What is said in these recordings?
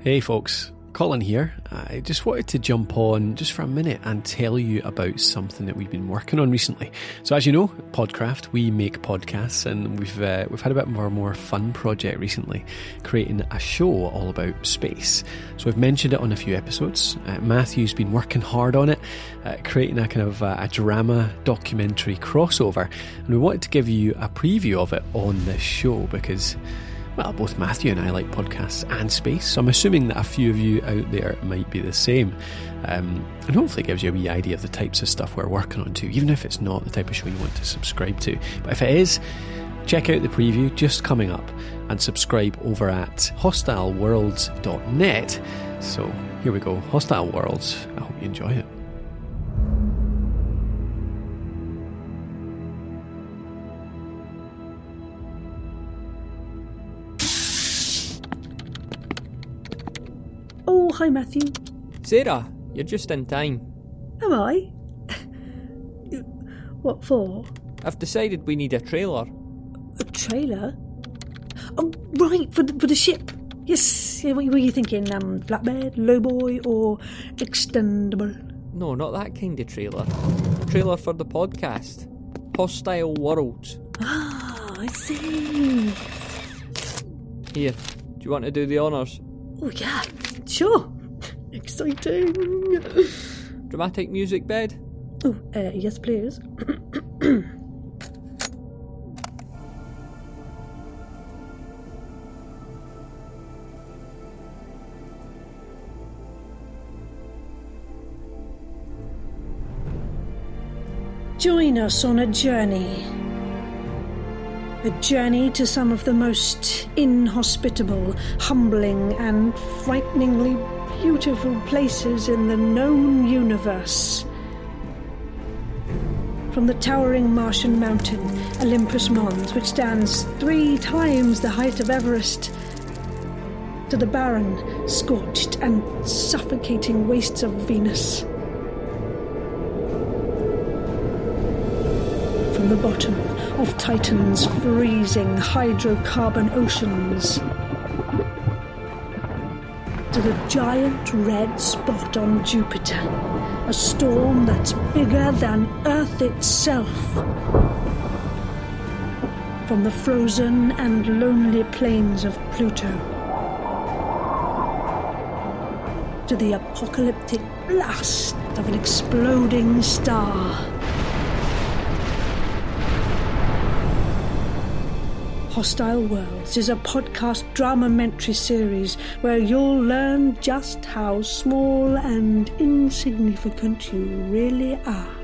Hey folks, Colin here. I just wanted to jump on just for a minute and tell you about something that we've been working on recently. So, as you know, Podcraft, we make podcasts, and we've uh, we've had a bit more more fun project recently, creating a show all about space. So, I've mentioned it on a few episodes. Uh, Matthew's been working hard on it, uh, creating a kind of uh, a drama documentary crossover, and we wanted to give you a preview of it on this show because well, both Matthew and I like podcasts and space, so I'm assuming that a few of you out there might be the same. Um, and hopefully gives you a wee idea of the types of stuff we're working on too, even if it's not the type of show you want to subscribe to. But if it is, check out the preview just coming up and subscribe over at hostileworlds.net. So here we go, Hostile Worlds. I hope you enjoy it. Oh, hi, Matthew. Sarah, you're just in time. Am I? what for? I've decided we need a trailer. A trailer? Oh, right, for the, for the ship. Yes, yeah, what were you thinking? Um, flatbed, lowboy, or extendable? No, not that kind of trailer. Trailer for the podcast. Hostile Worlds. Ah, I see. Here, do you want to do the honours? Oh, yeah, sure. Exciting. Dramatic music bed? Oh, uh, yes, please. Join us on a journey. A journey to some of the most inhospitable, humbling, and frighteningly beautiful places in the known universe. From the towering Martian mountain, Olympus Mons, which stands three times the height of Everest, to the barren, scorched, and suffocating wastes of Venus. The bottom of Titan's freezing hydrocarbon oceans to the giant red spot on Jupiter, a storm that's bigger than Earth itself. From the frozen and lonely plains of Pluto to the apocalyptic blast of an exploding star. Hostile Worlds is a podcast dramamentary series where you'll learn just how small and insignificant you really are.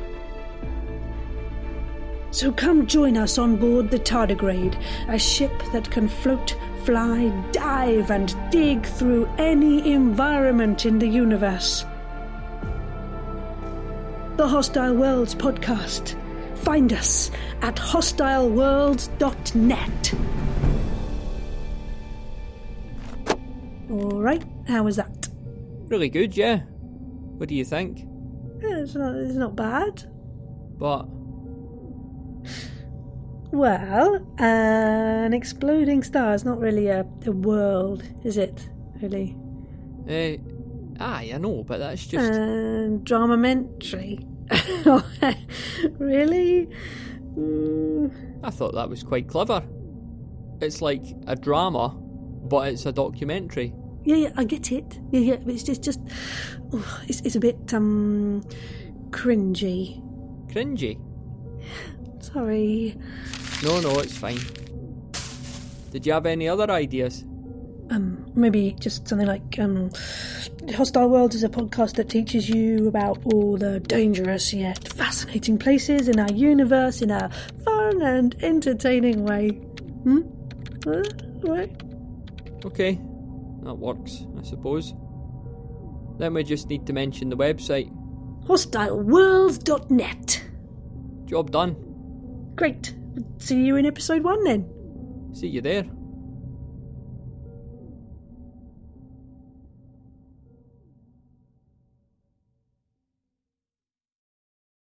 So come join us on board the Tardigrade, a ship that can float, fly, dive, and dig through any environment in the universe. The Hostile Worlds podcast. Find us at hostileworlds.net. All right, how was that? Really good, yeah. What do you think? Yeah, It's not, it's not bad. But Well, an exploding star is not really a, a world, is it? Really? uh, aye, I know, but that's just dramamentary. really? Mm, I thought that was quite clever. It's like a drama, but it's a documentary. yeah, yeah, I get it. Yeah, yeah, but it's just, just, oh, it's, it's a bit um, cringy. Cringy. Sorry. No, no, it's fine. Did you have any other ideas? Um, maybe just something like um, Hostile World is a podcast that teaches you about all the dangerous yet fascinating places in our universe in a fun and entertaining way. Hmm? Right? Okay, that works, I suppose. Then we just need to mention the website. HostileWorlds.net. Job done. Great. See you in episode one then. See you there.